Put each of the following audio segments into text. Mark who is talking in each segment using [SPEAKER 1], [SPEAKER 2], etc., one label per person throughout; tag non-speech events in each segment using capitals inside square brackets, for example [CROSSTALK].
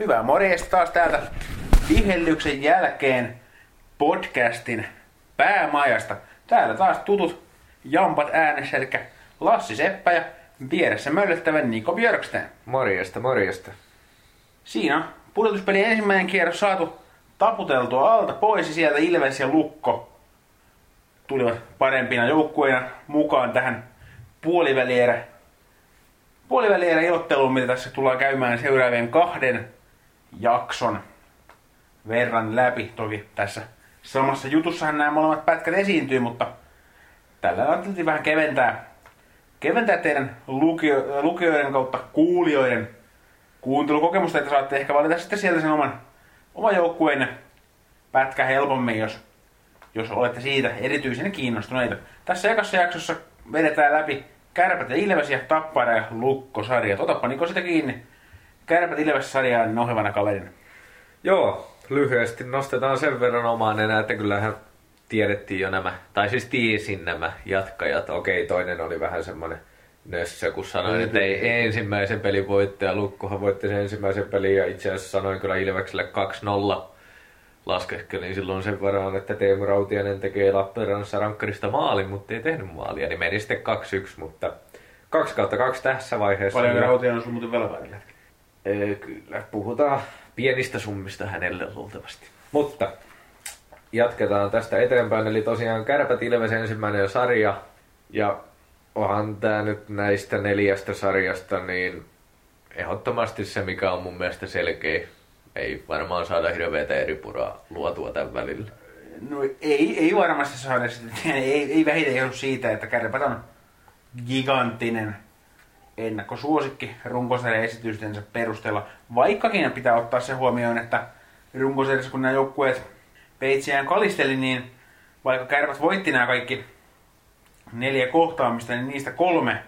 [SPEAKER 1] Hyvää morjesta taas täältä vihellyksen jälkeen podcastin päämajasta. Täällä taas tutut jampat äänessä, eli Lassi Seppä ja vieressä möllöttävä Niko Björksten.
[SPEAKER 2] Morjesta, morjesta.
[SPEAKER 1] Siinä on pudotuspeli ensimmäinen kierros saatu taputeltua alta pois ja sieltä Ilves ja Lukko tulivat parempina joukkueina mukaan tähän puolivälierä puolivälierä ilotteluun, mitä tässä tullaan käymään seuraavien kahden jakson verran läpi. Toki tässä samassa jutussahan nämä molemmat pätkät esiintyy, mutta tällä ajateltiin vähän keventää, keventää teidän lukio, lukijoiden kautta kuulijoiden kuuntelukokemusta, että saatte ehkä valita sitten sieltä sen oman, oman joukkueen pätkä helpommin, jos, jos olette siitä erityisen kiinnostuneita. Tässä ekassa jaksossa vedetään läpi Kärpät ja Ilves ja Tappara ja Lukko-sarjat. Otappa Niko sitä kiinni. Kärpät Ilves-sarjaan nohevana kaverina.
[SPEAKER 2] Joo, lyhyesti nostetaan sen verran omaan enää, että kyllähän tiedettiin jo nämä, tai siis tiesin nämä jatkajat. Okei, toinen oli vähän semmoinen nössö, kun sanoin, että ei ensimmäisen pelin voittaja. Lukkohan voitti sen ensimmäisen pelin ja itse asiassa sanoin kyllä Ilvekselle 2-0 laskeskelin silloin sen verran, että Teemu Rautianen tekee Lappeenrannassa rankkarista maalin, mutta ei tehnyt maalia, niin meni sitten 2-1, mutta 2 kautta 2 tässä vaiheessa.
[SPEAKER 1] Paljon Rautianen on sun muuten velkaa
[SPEAKER 2] kyllä, puhutaan pienistä summista hänelle luultavasti. Mutta jatketaan tästä eteenpäin, eli tosiaan Kärpät Ilves ensimmäinen sarja, ja onhan tämä nyt näistä neljästä sarjasta niin ehdottomasti se, mikä on mun mielestä selkeä ei varmaan saada hirveätä eri puraa luotua tämän välillä.
[SPEAKER 1] No ei, ei varmasti saada sitä. Ei, ei vähiten johdu siitä, että Kärpät on giganttinen ennakkosuosikki runkosarjan esitystensä perusteella. Vaikkakin pitää ottaa se huomioon, että runkosarjassa kun nämä joukkueet peitsiään kalisteli, niin vaikka Kärpät voitti nämä kaikki neljä kohtaamista, niin niistä kolme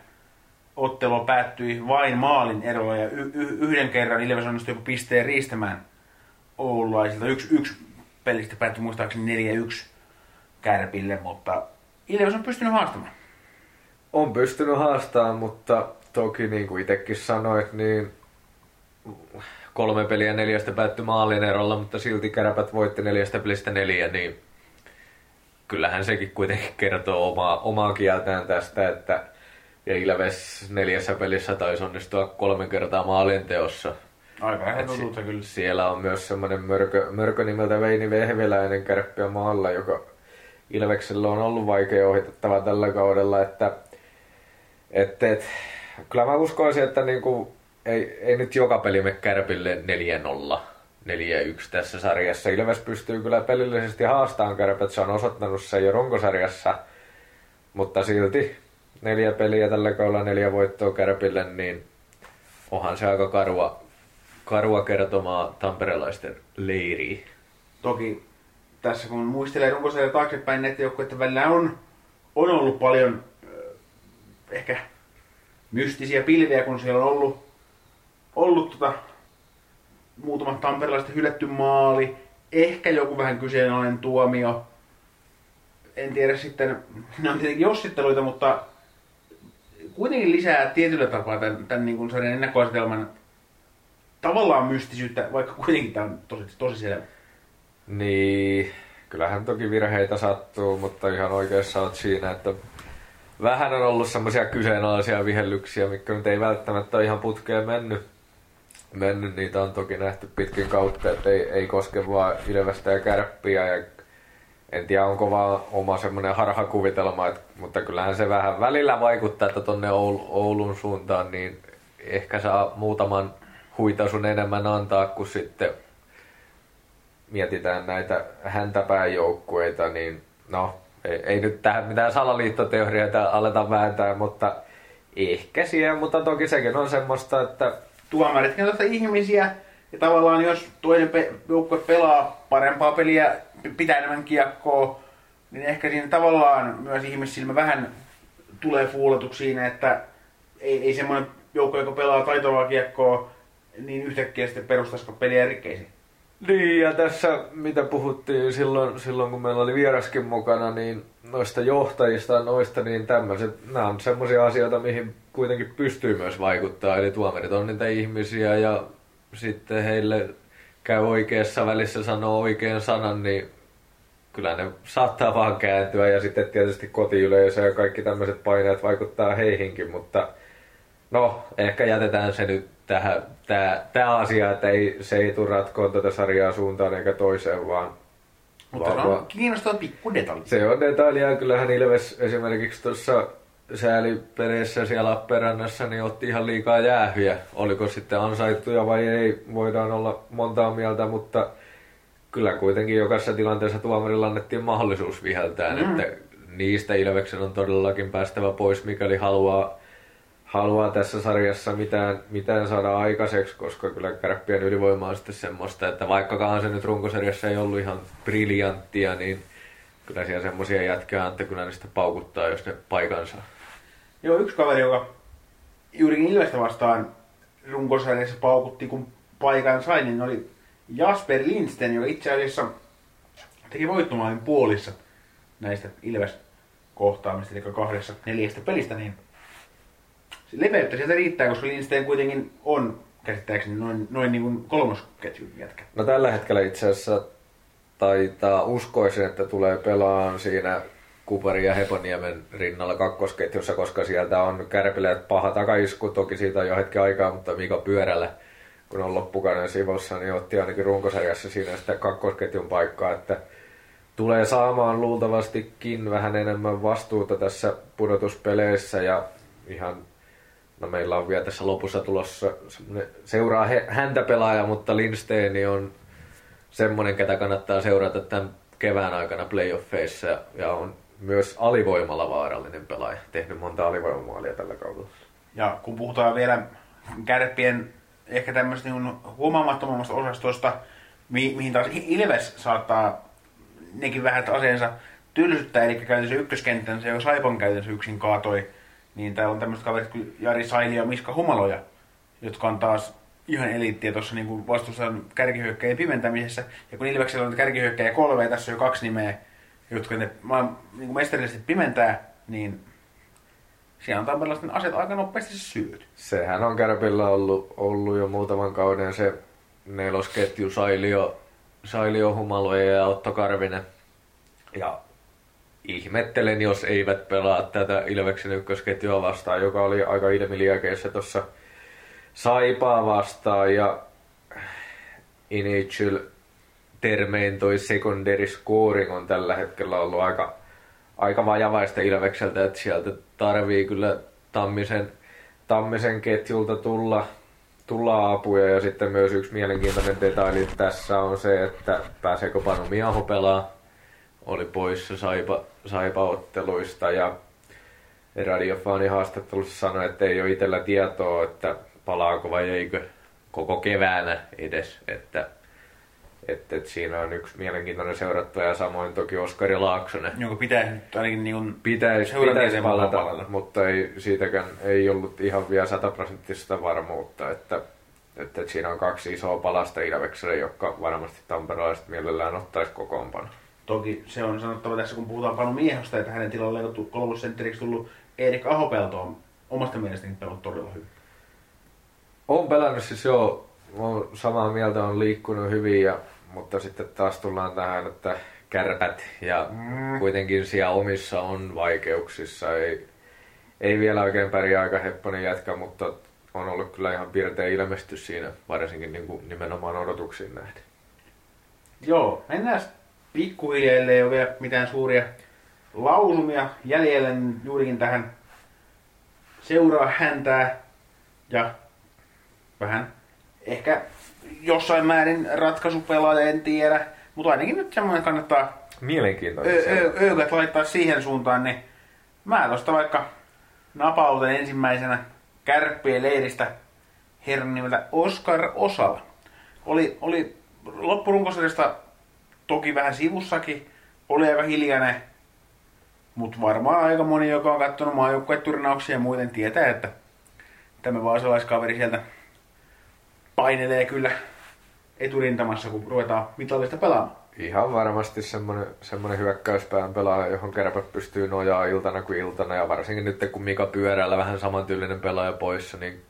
[SPEAKER 1] ottelu päättyi vain maalin erolla ja y- y- yhden kerran Ilves onnistui pisteen riistämään oululaisilta. Yksi, yksi pelistä päättyi muistaakseni 4-1 kärpille, mutta Ilves on pystynyt haastamaan.
[SPEAKER 2] On pystynyt haastamaan, mutta toki niin kuin itsekin sanoit, niin kolme peliä neljästä päättyi maalin erolla, mutta silti kärpät voitti neljästä pelistä neljä, niin kyllähän sekin kuitenkin kertoo omaa, omaa kieltään tästä, että ja Ilves neljässä pelissä taisi onnistua kolme kertaa maalin teossa.
[SPEAKER 1] Aika si- kyllä.
[SPEAKER 2] Siellä on myös semmoinen mörkö, mörkö nimeltä Veini Vehviläinen kärppiä maalla, joka Ilveksellä on ollut vaikea ohitettava tällä kaudella, että et, et, kyllä mä uskoisin, että niinku, ei, ei nyt joka peli me kärpille 4-0. 4-1 tässä sarjassa. Ilves pystyy kyllä pelillisesti haastamaan kärpät, se on osoittanut sen jo runkosarjassa, mutta silti neljä peliä tällä kaudella, neljä voittoa Kärpille, niin onhan se aika karua, karua kertomaa tamperelaisten leiriin.
[SPEAKER 1] Toki tässä kun muistelee runkosarjan taaksepäin, näiden joukkueiden välillä on, on ollut paljon ehkä mystisiä pilviä, kun siellä on ollut, ollut tota, muutamat tamperelaiset hylätty maali, ehkä joku vähän kyseenalainen tuomio. En tiedä sitten, [LAUGHS] ne on tietenkin jossitteluita, mutta kuitenkin lisää tietyllä tapaa tämän, tämän niin kuin sarjan ennakkoasetelman tavallaan mystisyyttä, vaikka kuitenkin tämä on tosi, tosi selvä.
[SPEAKER 2] Niin, kyllähän toki virheitä sattuu, mutta ihan oikeassa olet siinä, että vähän on ollut semmoisia kyseenalaisia vihellyksiä, mikä nyt ei välttämättä ole ihan putkeen mennyt. mennyt. Niitä on toki nähty pitkin kautta, että ei, ei koske vaan Ilvestä ja Kärppiä ja en tiedä onko vaan oma semmoinen harhakuvitelma, että, mutta kyllähän se vähän välillä vaikuttaa, että tonne Oulun suuntaan niin ehkä saa muutaman huitasun enemmän antaa, kun sitten mietitään näitä häntäpääjoukkueita, niin no, ei, ei nyt tähän mitään salaliittoteorioita aleta vääntää, mutta ehkä siellä, mutta toki sekin on semmoista, että...
[SPEAKER 1] Tuomaritkin on ihmisiä, ja tavallaan jos toinen pe- pelaa parempaa peliä, pitää enemmän kiekkoa, niin ehkä siinä tavallaan myös ihmissilmä vähän tulee fuuletuksi siinä, että ei, ei semmoinen joukko, joka pelaa taitavaa kiekkoa, niin yhtäkkiä sitten perustaisiko peliä rikkeisiin.
[SPEAKER 2] Niin, ja tässä mitä puhuttiin silloin, silloin kun meillä oli vieraskin mukana, niin noista johtajista noista, niin tämmöiset, nämä on semmoisia asioita, mihin kuitenkin pystyy myös vaikuttaa. Eli tuomarit on niitä ihmisiä ja sitten heille käy oikeassa välissä sanoa oikean sanan, niin kyllä ne saattaa vaan kääntyä ja sitten tietysti kotiyleisö ja kaikki tämmöiset paineet vaikuttaa heihinkin, mutta no ehkä jätetään se nyt tähän, tää, tää asia, että ei, se ei tule ratkoon tätä sarjaa suuntaan eikä toiseen, vaan
[SPEAKER 1] Mutta se on kiinnostava pikku detalji.
[SPEAKER 2] se on detaljia. Kyllähän Ilves esimerkiksi tuossa säälipeleissä siellä Lappeenrannassa niin otti ihan liikaa jäähyjä. Oliko sitten ansaittuja vai ei, voidaan olla montaa mieltä, mutta kyllä kuitenkin jokaisessa tilanteessa tuomarilla annettiin mahdollisuus viheltää, mm. että niistä Ilveksen on todellakin päästävä pois, mikäli haluaa, haluaa tässä sarjassa mitään, mitään saada aikaiseksi, koska kyllä kärppien ylivoima on sitten semmoista, että vaikkakaan se nyt runkosarjassa ei ollut ihan briljanttia, niin kyllä siellä semmoisia jätkiä on, että kyllä niistä paukuttaa, jos ne paikansa.
[SPEAKER 1] Joo, yksi kaveri, joka juurikin Ilvestä vastaan runkosarjassa paukutti, kun paikan sai, niin oli Jasper Lindsten, joka itse asiassa teki voittomaalin puolissa näistä Ilves kohtaamista, eli kahdessa neljästä pelistä, niin leveyttä sieltä riittää, koska Lindsten kuitenkin on käsittääkseni noin, noin niin kolmosketjun jätkä.
[SPEAKER 2] No tällä hetkellä itse asiassa taitaa uskoisin, että tulee pelaan siinä Kupari ja Heponiemen rinnalla kakkosketjussa, koska sieltä on Kärpille paha takaisku. Toki siitä on jo hetki aikaa, mutta Mika Pyörällä, kun on loppukauden sivussa, niin otti ainakin runkosarjassa siinä sitä kakkosketjun paikkaa, että tulee saamaan luultavastikin vähän enemmän vastuuta tässä pudotuspeleissä ja ihan No meillä on vielä tässä lopussa tulossa seuraa häntä pelaaja, mutta Lindstein on semmoinen, ketä kannattaa seurata tämän kevään aikana playoffeissa ja on myös alivoimalla vaarallinen pelaaja. Tehnyt monta alivoimamaalia tällä kaudella.
[SPEAKER 1] Ja kun puhutaan vielä kärppien ehkä tämmöistä niin huomaamattomammasta osastosta, mi- mihin taas Ilves saattaa nekin vähän aseensa tylsyttää, eli käytännössä ykköskenttänsä, joka Saipan käytännössä yksin kaatoi, niin täällä on tämmöiset kaverit kuin Jari Saili ja Miska Humaloja, jotka on taas ihan eliittiä tuossa niin vastustajan kärkihyökkäjien pimentämisessä. Ja kun Ilveksellä on kärkihyökkäjä kolme ja tässä on jo kaksi nimeä, jotka ne niin mestarillisesti pimentää, niin siellä on Tamperelaisten aset aika nopeasti syöty.
[SPEAKER 2] Sehän on Kärpillä ollut, ollut jo muutaman kauden se nelosketju Sailio, Sailio Humaloja ja Otto Karvinen. Ja ihmettelen, jos eivät pelaa tätä Ilveksen ykkösketjua vastaan, joka oli aika ilmiliäkeissä tuossa Saipaa vastaan ja initial termein toi secondary scoring on tällä hetkellä ollut aika, aika vajavaista Ilvekseltä, että sieltä tarvii kyllä Tammisen, Tammisen ketjulta tulla, tulla apuja. Ja sitten myös yksi mielenkiintoinen detaili tässä on se, että pääseekö Panu Miaho pelaa oli poissa saipa, saipa-otteluista ja radiofaani haastattelussa sanoi, että ei ole itsellä tietoa, että palaako vai eikö koko keväänä edes, että että, että siinä on yksi mielenkiintoinen seurattaja ja samoin toki Oskari Laaksonen.
[SPEAKER 1] Jonka pitäisi nyt ainakin niin
[SPEAKER 2] pitäisi, pitäisi palata, palata, mutta ei, siitäkään ei ollut ihan vielä sataprosenttista varmuutta, että, että, että siinä on kaksi isoa palasta Ilvekselle, jotka varmasti tamperelaiset mielellään ottaisi kokoonpano.
[SPEAKER 1] Toki se on sanottava tässä, kun puhutaan Panu Miehosta, että hänen tilalle on kolmosentteriksi tullut Erik Ahopelto on omasta mielestäni pelannut todella hyvin.
[SPEAKER 2] On pelannut siis joo, on samaa mieltä, on liikkunut hyvin, ja, mutta sitten taas tullaan tähän, että kärpät ja mm. kuitenkin siellä omissa on vaikeuksissa. Ei, ei vielä oikein pärjää aika hepponen jätkä, mutta on ollut kyllä ihan piirteä ilmestys siinä, varsinkin niin kuin nimenomaan odotuksiin nähden.
[SPEAKER 1] Joo, mennään pikkuhiljaa, ellei ole vielä mitään suuria lausumia jäljellä, niin juurikin tähän seuraa häntää ja vähän ehkä jossain määrin ratkaisupelaaja, en tiedä, mutta ainakin nyt semmoinen kannattaa öökät laittaa siihen suuntaan, niin mä tosta vaikka napauten ensimmäisenä kärppien leiristä herran nimeltä Oskar Osala. Oli, oli loppurunkosarjasta toki vähän sivussakin, oli aika hiljainen, mutta varmaan aika moni, joka on katsonut maajoukkueturnauksia ja muuten tietää, että tämä vaasalaiskaveri sieltä painelee kyllä eturintamassa, kun ruvetaan mitallista pelaamaan.
[SPEAKER 2] Ihan varmasti semmoinen, semmoinen hyökkäyspään pelaaja, johon kärpät pystyy nojaa iltana kuin iltana. Ja varsinkin nyt kun Mika Pyörällä vähän samantyylinen pelaaja poissa, niin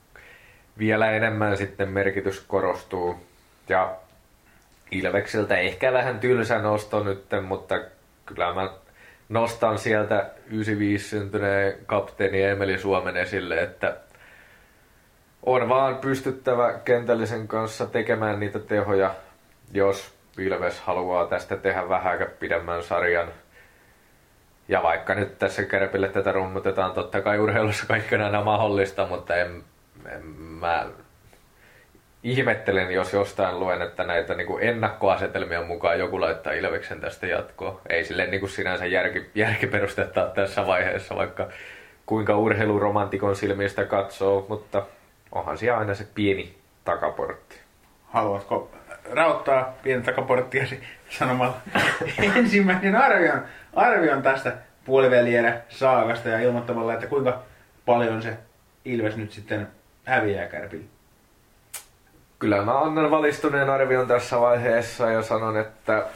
[SPEAKER 2] vielä enemmän sitten merkitys korostuu. Ja Ilvekseltä ehkä vähän tylsä nosto nyt, mutta kyllä mä nostan sieltä 95 syntyneen kapteeni Emeli Suomen esille, että on vaan pystyttävä kentällisen kanssa tekemään niitä tehoja, jos Ilves haluaa tästä tehdä vähän pidemmän sarjan. Ja vaikka nyt tässä Kärpille tätä rummutetaan, totta kai urheilussa kaikki on aina mahdollista, mutta en, en mä ihmettelen, jos jostain luen, että näitä niin kuin ennakkoasetelmien mukaan joku laittaa Ilveksen tästä jatkoa. Ei sille niin kuin sinänsä järki, järkiperustetta tässä vaiheessa, vaikka kuinka urheiluromantikon silmistä katsoo, mutta onhan siellä aina se pieni takaportti.
[SPEAKER 1] Haluatko rauttaa pienen takaporttiasi sanomalla ensimmäisen arvion, arvion tästä puolivälierä saakasta ja ilmoittamalla, että kuinka paljon se Ilves nyt sitten häviää Kärpille?
[SPEAKER 2] Kyllä mä annan valistuneen arvion tässä vaiheessa ja sanon, että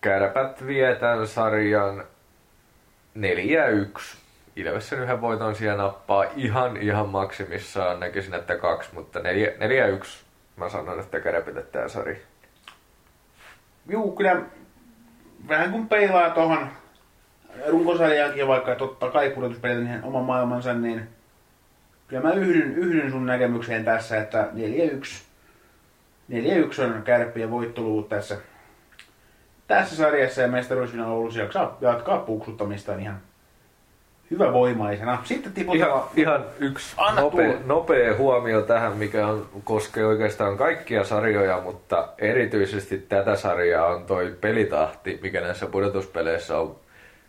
[SPEAKER 2] kärpät vie tämän sarjan 4-1. Ilves sen yhden voiton siellä nappaa ihan ihan maksimissaan. Näkisin, että kaksi, mutta 4-1 mä sanon, että kärpille tämä sarja.
[SPEAKER 1] Juu, kyllä vähän kun peilaa tuohon runkosarjaankin, vaikka totta kai pudotuspelit niin oma maailmansa, niin kyllä mä yhdyn, yhdyn sun näkemykseen tässä, että 4-1, 4-1 on kärppien voittoluvut tässä, tässä sarjassa ja mestaruusfinaan Oulussa jaksaa jatkaa puksuttamistaan ihan hyvä voimaisena. Sitten tiputaan...
[SPEAKER 2] Ihan, ihan yksi nopea, nopea huomio tähän, mikä on, koskee oikeastaan kaikkia sarjoja, mutta erityisesti tätä sarjaa on toi pelitahti, mikä näissä pudotuspeleissä on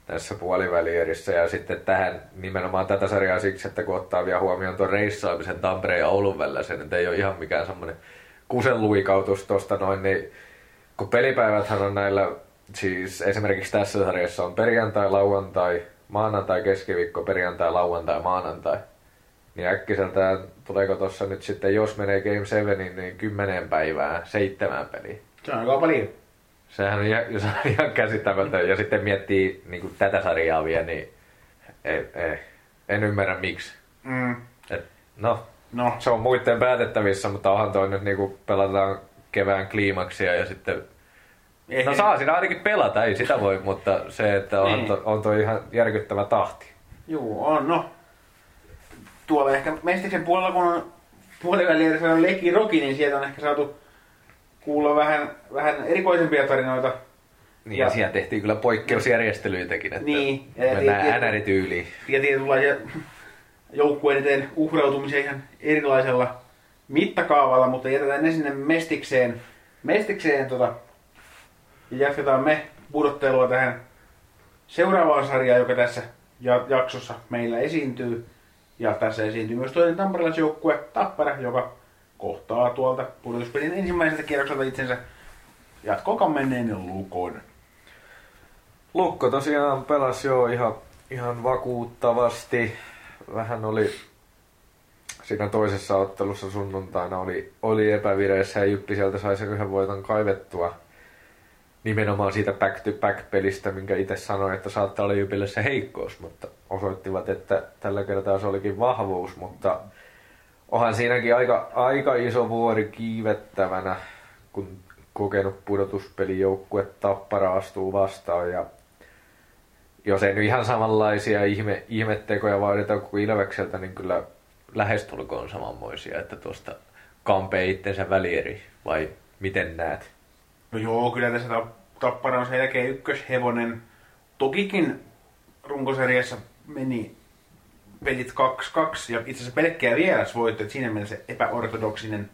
[SPEAKER 2] tässä puolivälierissä ja sitten tähän nimenomaan tätä sarjaa siksi, että kun ottaa vielä huomioon tuon reissaamisen Tampereen ja Oulun välillä, se nyt ei ole ihan mikään semmoinen kusenluikautus tosta noin, niin kun pelipäiväthän on näillä, siis esimerkiksi tässä sarjassa on perjantai, lauantai, maanantai, keskiviikko, perjantai, lauantai, maanantai. Niin äkkiseltään tuleeko tuossa nyt sitten, jos menee Game 7, niin kymmeneen päivään, seitsemän peliä.
[SPEAKER 1] Se on aika paljon.
[SPEAKER 2] Sehän on ihan, [LAUGHS] se on ihan käsittämätön. Ja sitten miettii niin kuin tätä sarjaa vielä, niin ei, ei, en ymmärrä miksi.
[SPEAKER 1] Mm.
[SPEAKER 2] Et, no,
[SPEAKER 1] No,
[SPEAKER 2] se on muiden päätettävissä, mutta onhan toi nyt niin kuin pelataan kevään kliimaksia ja sitten...
[SPEAKER 1] ei,
[SPEAKER 2] No saa siinä ainakin pelata, ei sitä voi, mutta se, että on,
[SPEAKER 1] Niin.
[SPEAKER 2] to, on toi ihan järkyttävä tahti.
[SPEAKER 1] Juu, on, no. Tuolla ehkä Mestiksen puolella, kun on puolivälierissä on Leki Roki, niin sieltä on ehkä saatu kuulla vähän, vähän erikoisempia tarinoita.
[SPEAKER 2] Niin,
[SPEAKER 1] Ja-
[SPEAKER 2] ja siellä tehtiin kyllä poikkeusjärjestelyitäkin, että
[SPEAKER 1] Niin, ja-
[SPEAKER 2] mennään NR-tyyliin.
[SPEAKER 1] ja tietynlaisia joukkueen eteen uhrautumisia ihan erilaisella mittakaavalla, mutta jätetään ne sinne Mestikseen, Mestikseen tota, ja jatketaan me pudottelua tähän seuraavaan sarjaan, joka tässä ja- jaksossa meillä esiintyy. Ja tässä esiintyy myös toinen tamperilaisjoukkue Tappara, joka kohtaa tuolta pudotuspelin ensimmäiseltä kierrokselta itsensä jatkoon menneen lukon.
[SPEAKER 2] Lukko tosiaan pelasi jo ihan, ihan vakuuttavasti. Vähän oli siinä toisessa ottelussa sunnuntaina oli, oli epävireessä ja Jyppi sieltä sai sen yhden voiton kaivettua. Nimenomaan siitä back-to-back-pelistä, minkä itse sanoin, että saattaa olla Jypille se heikkous, mutta osoittivat, että tällä kertaa se olikin vahvuus, mutta onhan siinäkin aika, aika iso vuori kiivettävänä, kun kokenut pudotuspelijoukkue Tappara astuu vastaan ja jos ei nyt ihan samanlaisia ihme, ihmettekoja vaadita kuin Ilvekseltä, niin kyllä lähestulkoon samanmoisia, että tuosta kampee itsensä välieri, vai miten näet?
[SPEAKER 1] No joo, kyllä tässä ta- Tappara on selkeä ykköshevonen. Tokikin runkosarjassa meni pelit 2-2 ja itse asiassa pelkkää vierasvoitto, että siinä mielessä epäortodoksinen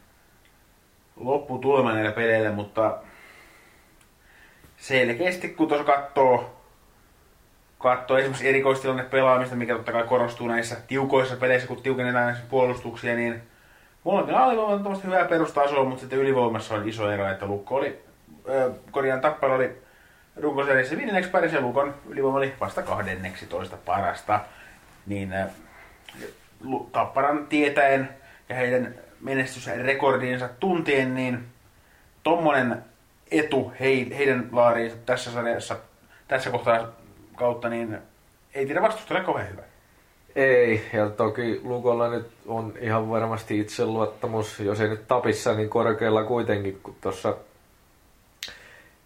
[SPEAKER 1] lopputulema näillä peleillä, mutta selkeästi kun tuossa katsoo, katsoo esimerkiksi erikoistilanne pelaamista, mikä totta kai korostuu näissä tiukoissa peleissä, kun tiukennetaan näissä puolustuksia, niin molemmilla oli huomattavasti hyvää perustasoa, mutta sitten ylivoimassa oli iso ero, että Lukko oli, äh, korjaan Tappara oli runkosarjassa viidenneksi paras ja Lukon ylivoima oli vasta 12 parasta. Niin äh, Tapparan tietäen ja heidän menestysrekordinsa tuntien, niin tommonen etu hei, heidän laariinsa tässä sarjassa, tässä kohtaa kautta, niin ei tiedä vastustajalle kauhean hyvä.
[SPEAKER 2] Ei, ja toki Lukolla nyt on ihan varmasti itseluottamus, jos ei nyt tapissa, niin korkealla kuitenkin, kun tuossa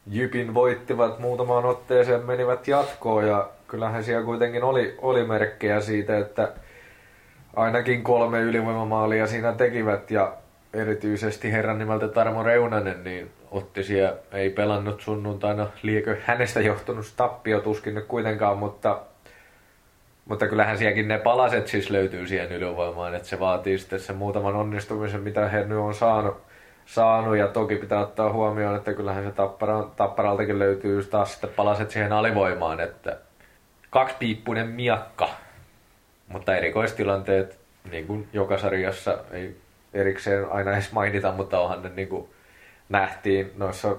[SPEAKER 2] Jypin voittivat muutamaan otteeseen, menivät jatkoon ja kyllähän siellä kuitenkin oli, oli merkkejä siitä, että ainakin kolme ylivoimamaalia siinä tekivät ja erityisesti herran nimeltä Tarmo Reunanen, niin otti siellä, ei pelannut sunnuntaina, liekö hänestä johtunut tappio tuskin nyt kuitenkaan, mutta, mutta kyllähän sielläkin ne palaset siis löytyy siihen ylivoimaan, että se vaatii sitten sen muutaman onnistumisen, mitä he nyt on saanut, saanut. Ja toki pitää ottaa huomioon, että kyllähän se tappara, tapparaltakin löytyy taas sitten palaset siihen alivoimaan, että kaksipiippunen miakka, mutta erikoistilanteet, niin kuin joka sarjassa, ei erikseen aina edes mainita, mutta onhan ne niin kuin nähtiin noissa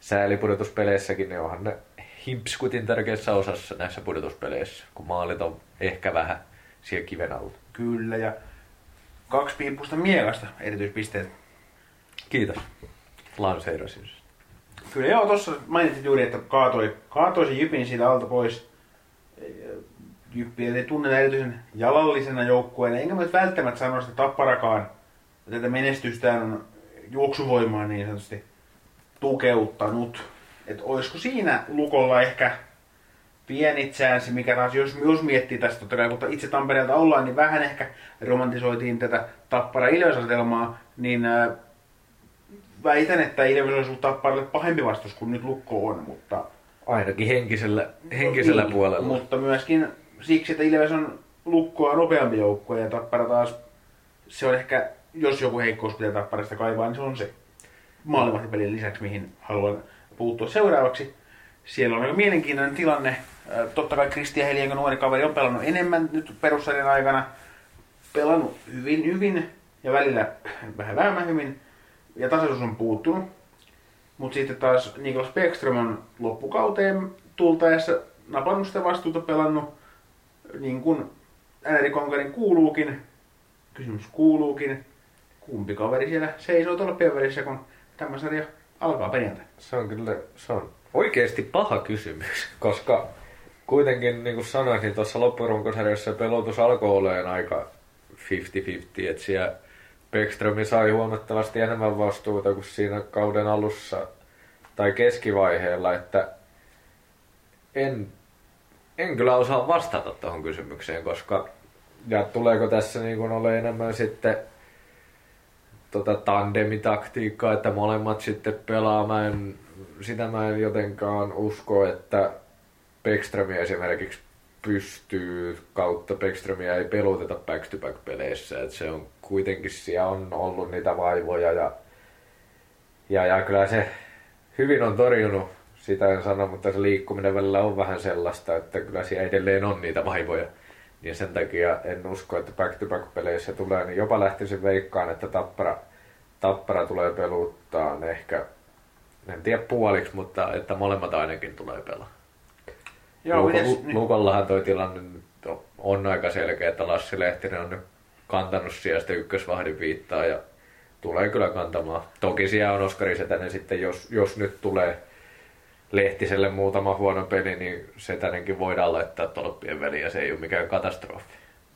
[SPEAKER 2] säälipudotuspeleissäkin, ne onhan ne himpskutin tärkeässä osassa näissä pudotuspeleissä, kun maalit on ehkä vähän siellä kiven alla.
[SPEAKER 1] Kyllä, ja kaksi piippusta mielasta erityispisteet.
[SPEAKER 2] Kiitos. Lanseerasin.
[SPEAKER 1] Kyllä joo, tuossa mainitsit juuri, että kaatoi, kaatoi se Jypin siitä alta pois. Jyppi ei tunne erityisen jalallisena joukkueena, enkä mä välttämättä sano sitä tapparakaan tätä menestystään on juoksuvoimaa niin sanotusti tukeuttanut. Että olisiko siinä lukolla ehkä pieni chanssi, mikä taas, jos, jos miettii tästä, totta kai kun itse Tampereelta ollaan, niin vähän ehkä romantisoitiin tätä tappara ilves niin äh, väitän, että Ilves olisi ollut Tapparalle pahempi vastus kuin nyt Lukko on, mutta...
[SPEAKER 2] Ainakin henkisellä, henkisellä niin, puolella.
[SPEAKER 1] Mutta myöskin siksi, että Ilves on Lukkoa nopeampi joukkue ja Tappara taas, se on ehkä jos joku heikkous pitää tapparista kaivaa, niin se on se maalivahtipelin lisäksi, mihin haluan puuttua seuraavaksi. Siellä on aika mielenkiintoinen tilanne. Totta kai Kristian Helienko nuori kaveri on pelannut enemmän nyt perussarjan aikana. Pelannut hyvin, hyvin ja välillä vähän vähemmän hyvin. Ja tasaisuus on puuttunut. Mutta sitten taas Niklas Beckström on loppukauteen tultaessa napannut sitä vastuuta pelannut niin kuin NR Konkarin kuuluukin. Kysymys kuuluukin kumpi kaveri siellä seisoo tuolla välissä, kun tämä sarja alkaa perjantai?
[SPEAKER 2] Se on kyllä, se on oikeasti paha kysymys, [LAUGHS] koska kuitenkin niin kuin sanoin, niin tuossa loppurunkosarjassa pelotus alkoi olemaan aika 50-50, että siellä Beckström sai huomattavasti enemmän vastuuta kuin siinä kauden alussa tai keskivaiheella, että en, en kyllä osaa vastata tuohon kysymykseen, koska ja tuleeko tässä niin kuin ole enemmän sitten tota tandemitaktiikkaa, että molemmat sitten pelaa. Mä en, sitä mä en jotenkaan usko, että Beckströmi esimerkiksi pystyy kautta Beckströmiä ei peluteta back to back peleissä. että se on kuitenkin siellä on ollut niitä vaivoja ja, ja, ja kyllä se hyvin on torjunut sitä en sano, mutta se liikkuminen välillä on vähän sellaista, että kyllä siellä edelleen on niitä vaivoja. Niin sen takia en usko, että back-to-back-peleissä tulee, niin jopa lähtisin veikkaan, että Tappara, Tappara tulee peluttaa ehkä, en tiedä puoliksi, mutta että molemmat ainakin tulee pelaa. Joo, Luko, mites. Lukollahan toi tilanne nyt on aika selkeä, että Lassi Lehtinen on nyt kantanut sijasta ykkösvahdin viittaa ja tulee kyllä kantamaan. Toki siellä on Oskari Setänen sitten, jos, jos nyt tulee Lehtiselle muutama huono peli, niin Setänenkin voidaan laittaa tolppien väliin ja se ei ole mikään katastrofi.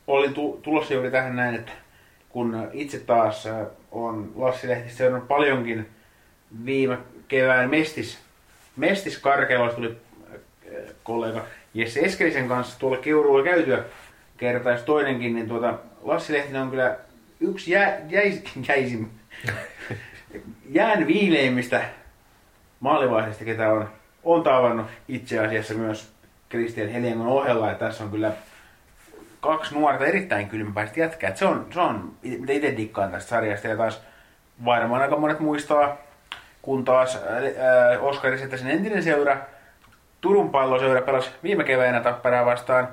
[SPEAKER 1] Oli tu- tulossa juuri tähän näin, että kun itse taas äh, on Lassi Lehtistä seurannut paljonkin viime kevään mestis, mestis tuli kollega Jesse Eskelisen kanssa tuolla Keurulla käytyä kertais toinenkin, niin tuota, Lassi Lehtinen on kyllä yksi jä, jäis, [LAUGHS] jäisim, jään viileimmistä maalivaiheista, ketä on on tavannut itse asiassa myös Kristian Heliengon ohella, että tässä on kyllä kaksi nuorta erittäin kylmäpäistä jätkää. Se on, se on, mitä itse dikkaan tästä sarjasta, ja taas varmaan aika monet muistaa, kun taas äh, Oskari sen entinen seura, Turun palloseura pelasi viime keväänä Tapparaa vastaan,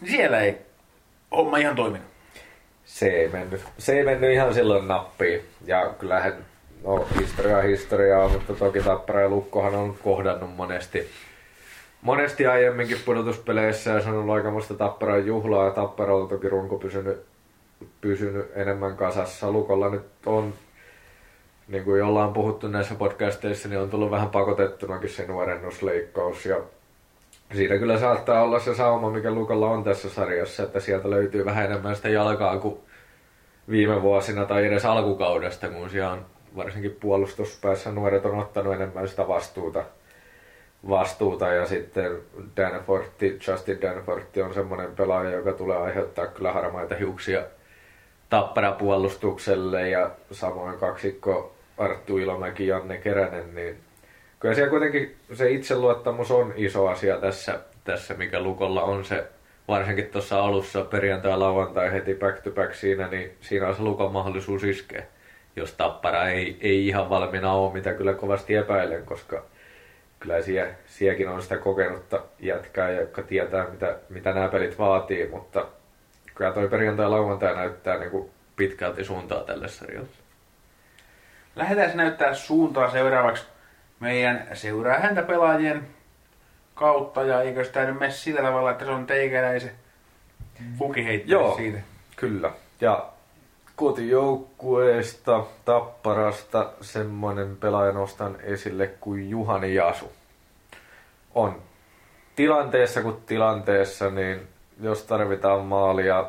[SPEAKER 1] niin siellä ei homma ihan toiminut.
[SPEAKER 2] Se ei mennyt, se ei mennyt ihan silloin nappiin. Ja kyllähän no historia historiaa, mutta toki Tappara ja Lukkohan on kohdannut monesti, monesti aiemminkin pudotuspeleissä ja se on ollut aikamoista Tapparan juhlaa ja Tapparalla toki runko pysynyt, pysynyt enemmän kasassa. Lukolla nyt on, niin kuin ollaan puhuttu näissä podcasteissa, niin on tullut vähän pakotettunakin se nuorennusleikkaus. Ja siinä kyllä saattaa olla se sauma, mikä Lukolla on tässä sarjassa, että sieltä löytyy vähän enemmän sitä jalkaa kuin viime vuosina tai edes alkukaudesta, kun siellä on varsinkin puolustuspäässä nuoret on ottanut enemmän sitä vastuuta, vastuuta. Ja sitten Danforthi, Justin Danforthi on semmoinen pelaaja, joka tulee aiheuttaa kyllä harmaita hiuksia tappara puolustukselle ja samoin kaksikko Arttu Ilomäki, Janne Keränen, niin kyllä siellä kuitenkin se itseluottamus on iso asia tässä, tässä mikä Lukolla on se, varsinkin tuossa alussa perjantai lauantai heti back to back siinä, niin siinä on se Lukon mahdollisuus iskeä, jos Tappara ei, ei ihan valmiina ole, mitä kyllä kovasti epäilen, koska kyllä siellä, sielläkin on sitä kokenutta jätkää, joka tietää, mitä, mitä nämä pelit vaatii, mutta kyllä toi perjantai lauantai näyttää niin kuin pitkälti suuntaa tälle sarjalle.
[SPEAKER 1] Lähdetään näyttää suuntaa seuraavaksi meidän seuraa häntä pelaajien kautta ja eikö sitä nyt mene sillä tavalla, että se on teikäläisen buki
[SPEAKER 2] Joo,
[SPEAKER 1] siitä.
[SPEAKER 2] kyllä. Ja kotijoukkueesta, Tapparasta, semmoinen pelaaja nostan esille kuin Juhani Jasu. On tilanteessa kuin tilanteessa, niin jos tarvitaan maalia,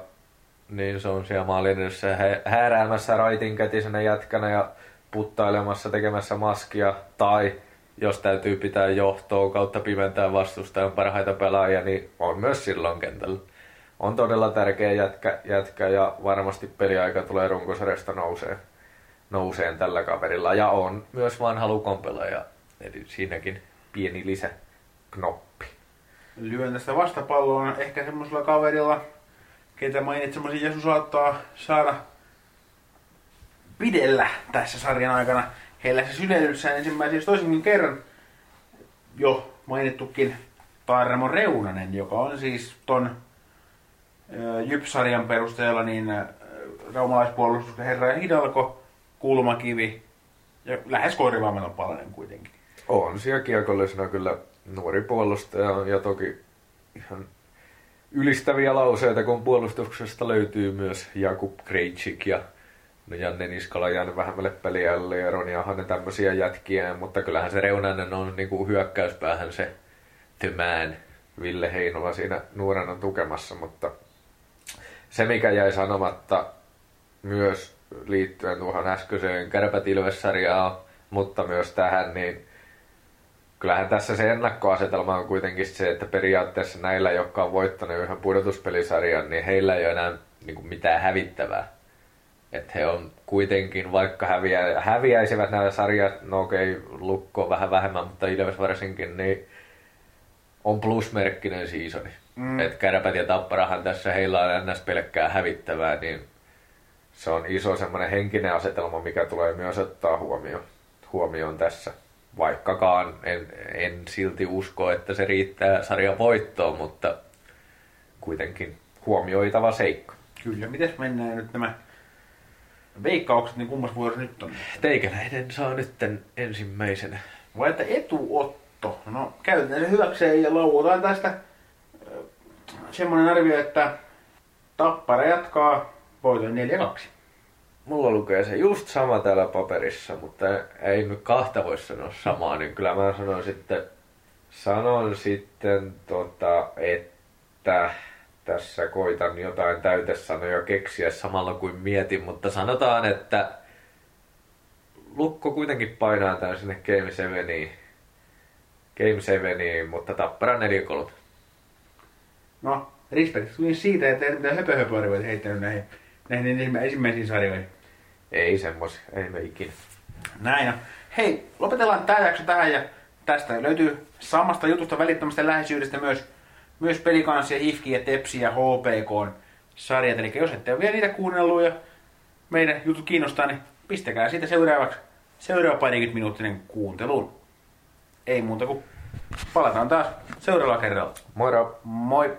[SPEAKER 2] niin se on siellä maalin edessä hääräämässä raitin kätisenä jätkänä ja puttailemassa, tekemässä maskia, tai jos täytyy pitää johtoa kautta pimentää vastustajan parhaita pelaajia, niin on myös silloin kentällä. On todella tärkeä jätkä, jätkä ja varmasti peliaika tulee runkosarjasta nousee, nouseen tällä kaverilla. Ja on myös vanha Lukon pelaaja, eli siinäkin pieni lisä knoppi.
[SPEAKER 1] Lyön tästä vastapalloa ehkä semmoisella kaverilla, ketä mainitsemasi Jeesus saattaa saada pidellä tässä sarjan aikana. Heillä se sydänyssä ensimmäisen toisenkin kerran jo mainittukin Tarmo Reunanen, joka on siis ton Jypsarjan perusteella niin raumalaispuolustuksen herra Hidalko, kulmakivi ja lähes korvaamaan palanen kuitenkin.
[SPEAKER 2] On siellä kiekollisena kyllä nuori puolustaja ja toki ihan ylistäviä lauseita, kun puolustuksesta löytyy myös Jakub Krejcik ja Janne Niskala jäänyt vähemmälle peliälle ja Roni Ahonen tämmöisiä jätkiä, mutta kyllähän se Reunanen on niinku hyökkäyspäähän se man. Ville Heinola siinä nuorena tukemassa, mutta se mikä jäi sanomatta myös liittyen tuohon äskeiseen kärpät mutta myös tähän, niin kyllähän tässä se ennakkoasetelma on kuitenkin se, että periaatteessa näillä, jotka on voittanut yhden pudotuspelisarjan, niin heillä ei ole enää niin kuin mitään hävittävää että he on kuitenkin, vaikka häviä, häviäisivät nämä sarjat, no okei, okay, Lukko vähän vähemmän, mutta Ilves varsinkin, niin on plusmerkkinen seasoni. Mm. Että kärpät ja tapparahan tässä heillä on ennäs pelkkää hävittävää, niin se on iso semmoinen henkinen asetelma, mikä tulee myös ottaa huomioon, huomioon tässä. Vaikkakaan en, en silti usko, että se riittää sarjan voittoon, mutta kuitenkin huomioitava seikka.
[SPEAKER 1] Kyllä, miten mennään nyt nämä veikkaukset, niin kummas vuorossa nyt on?
[SPEAKER 2] Teikäläinen saa nytten ensimmäisenä.
[SPEAKER 1] Vai että etuotto? No käytetään se hyväkseen ja lauotaan tästä semmoinen arvio, että Tappara jatkaa voiton 4-2.
[SPEAKER 2] Mulla lukee se just sama täällä paperissa, mutta ei nyt kahta voi sanoa samaa, niin kyllä mä sanon sitten, sanon sitten tota, että tässä koitan jotain täytesanoja keksiä samalla kuin mietin, mutta sanotaan, että Lukko kuitenkin painaa tän sinne Game 7 Game 7 mutta Tappara 4-3.
[SPEAKER 1] No, respect tuli siitä, että ei mitään höpöhöpöarvoja heittänyt näihin, näihin ensimmäisiin sarjoihin.
[SPEAKER 2] Ei semmos, ei me ikinä.
[SPEAKER 1] Näin on. Hei, lopetellaan tämä jakso tähän ja tästä löytyy samasta jutusta välittömästä läheisyydestä myös myös pelikanssia, HIFKI ja Tepsi ja HPK sarjat. Eli jos ette ole vielä niitä kuunnellut ja meidän jutut kiinnostaa, niin pistäkää siitä seuraavaksi seuraava parikymmentä minuuttinen kuunteluun. Ei muuta kuin palataan taas seuraavalla kerralla.
[SPEAKER 2] Moro!
[SPEAKER 1] Moi!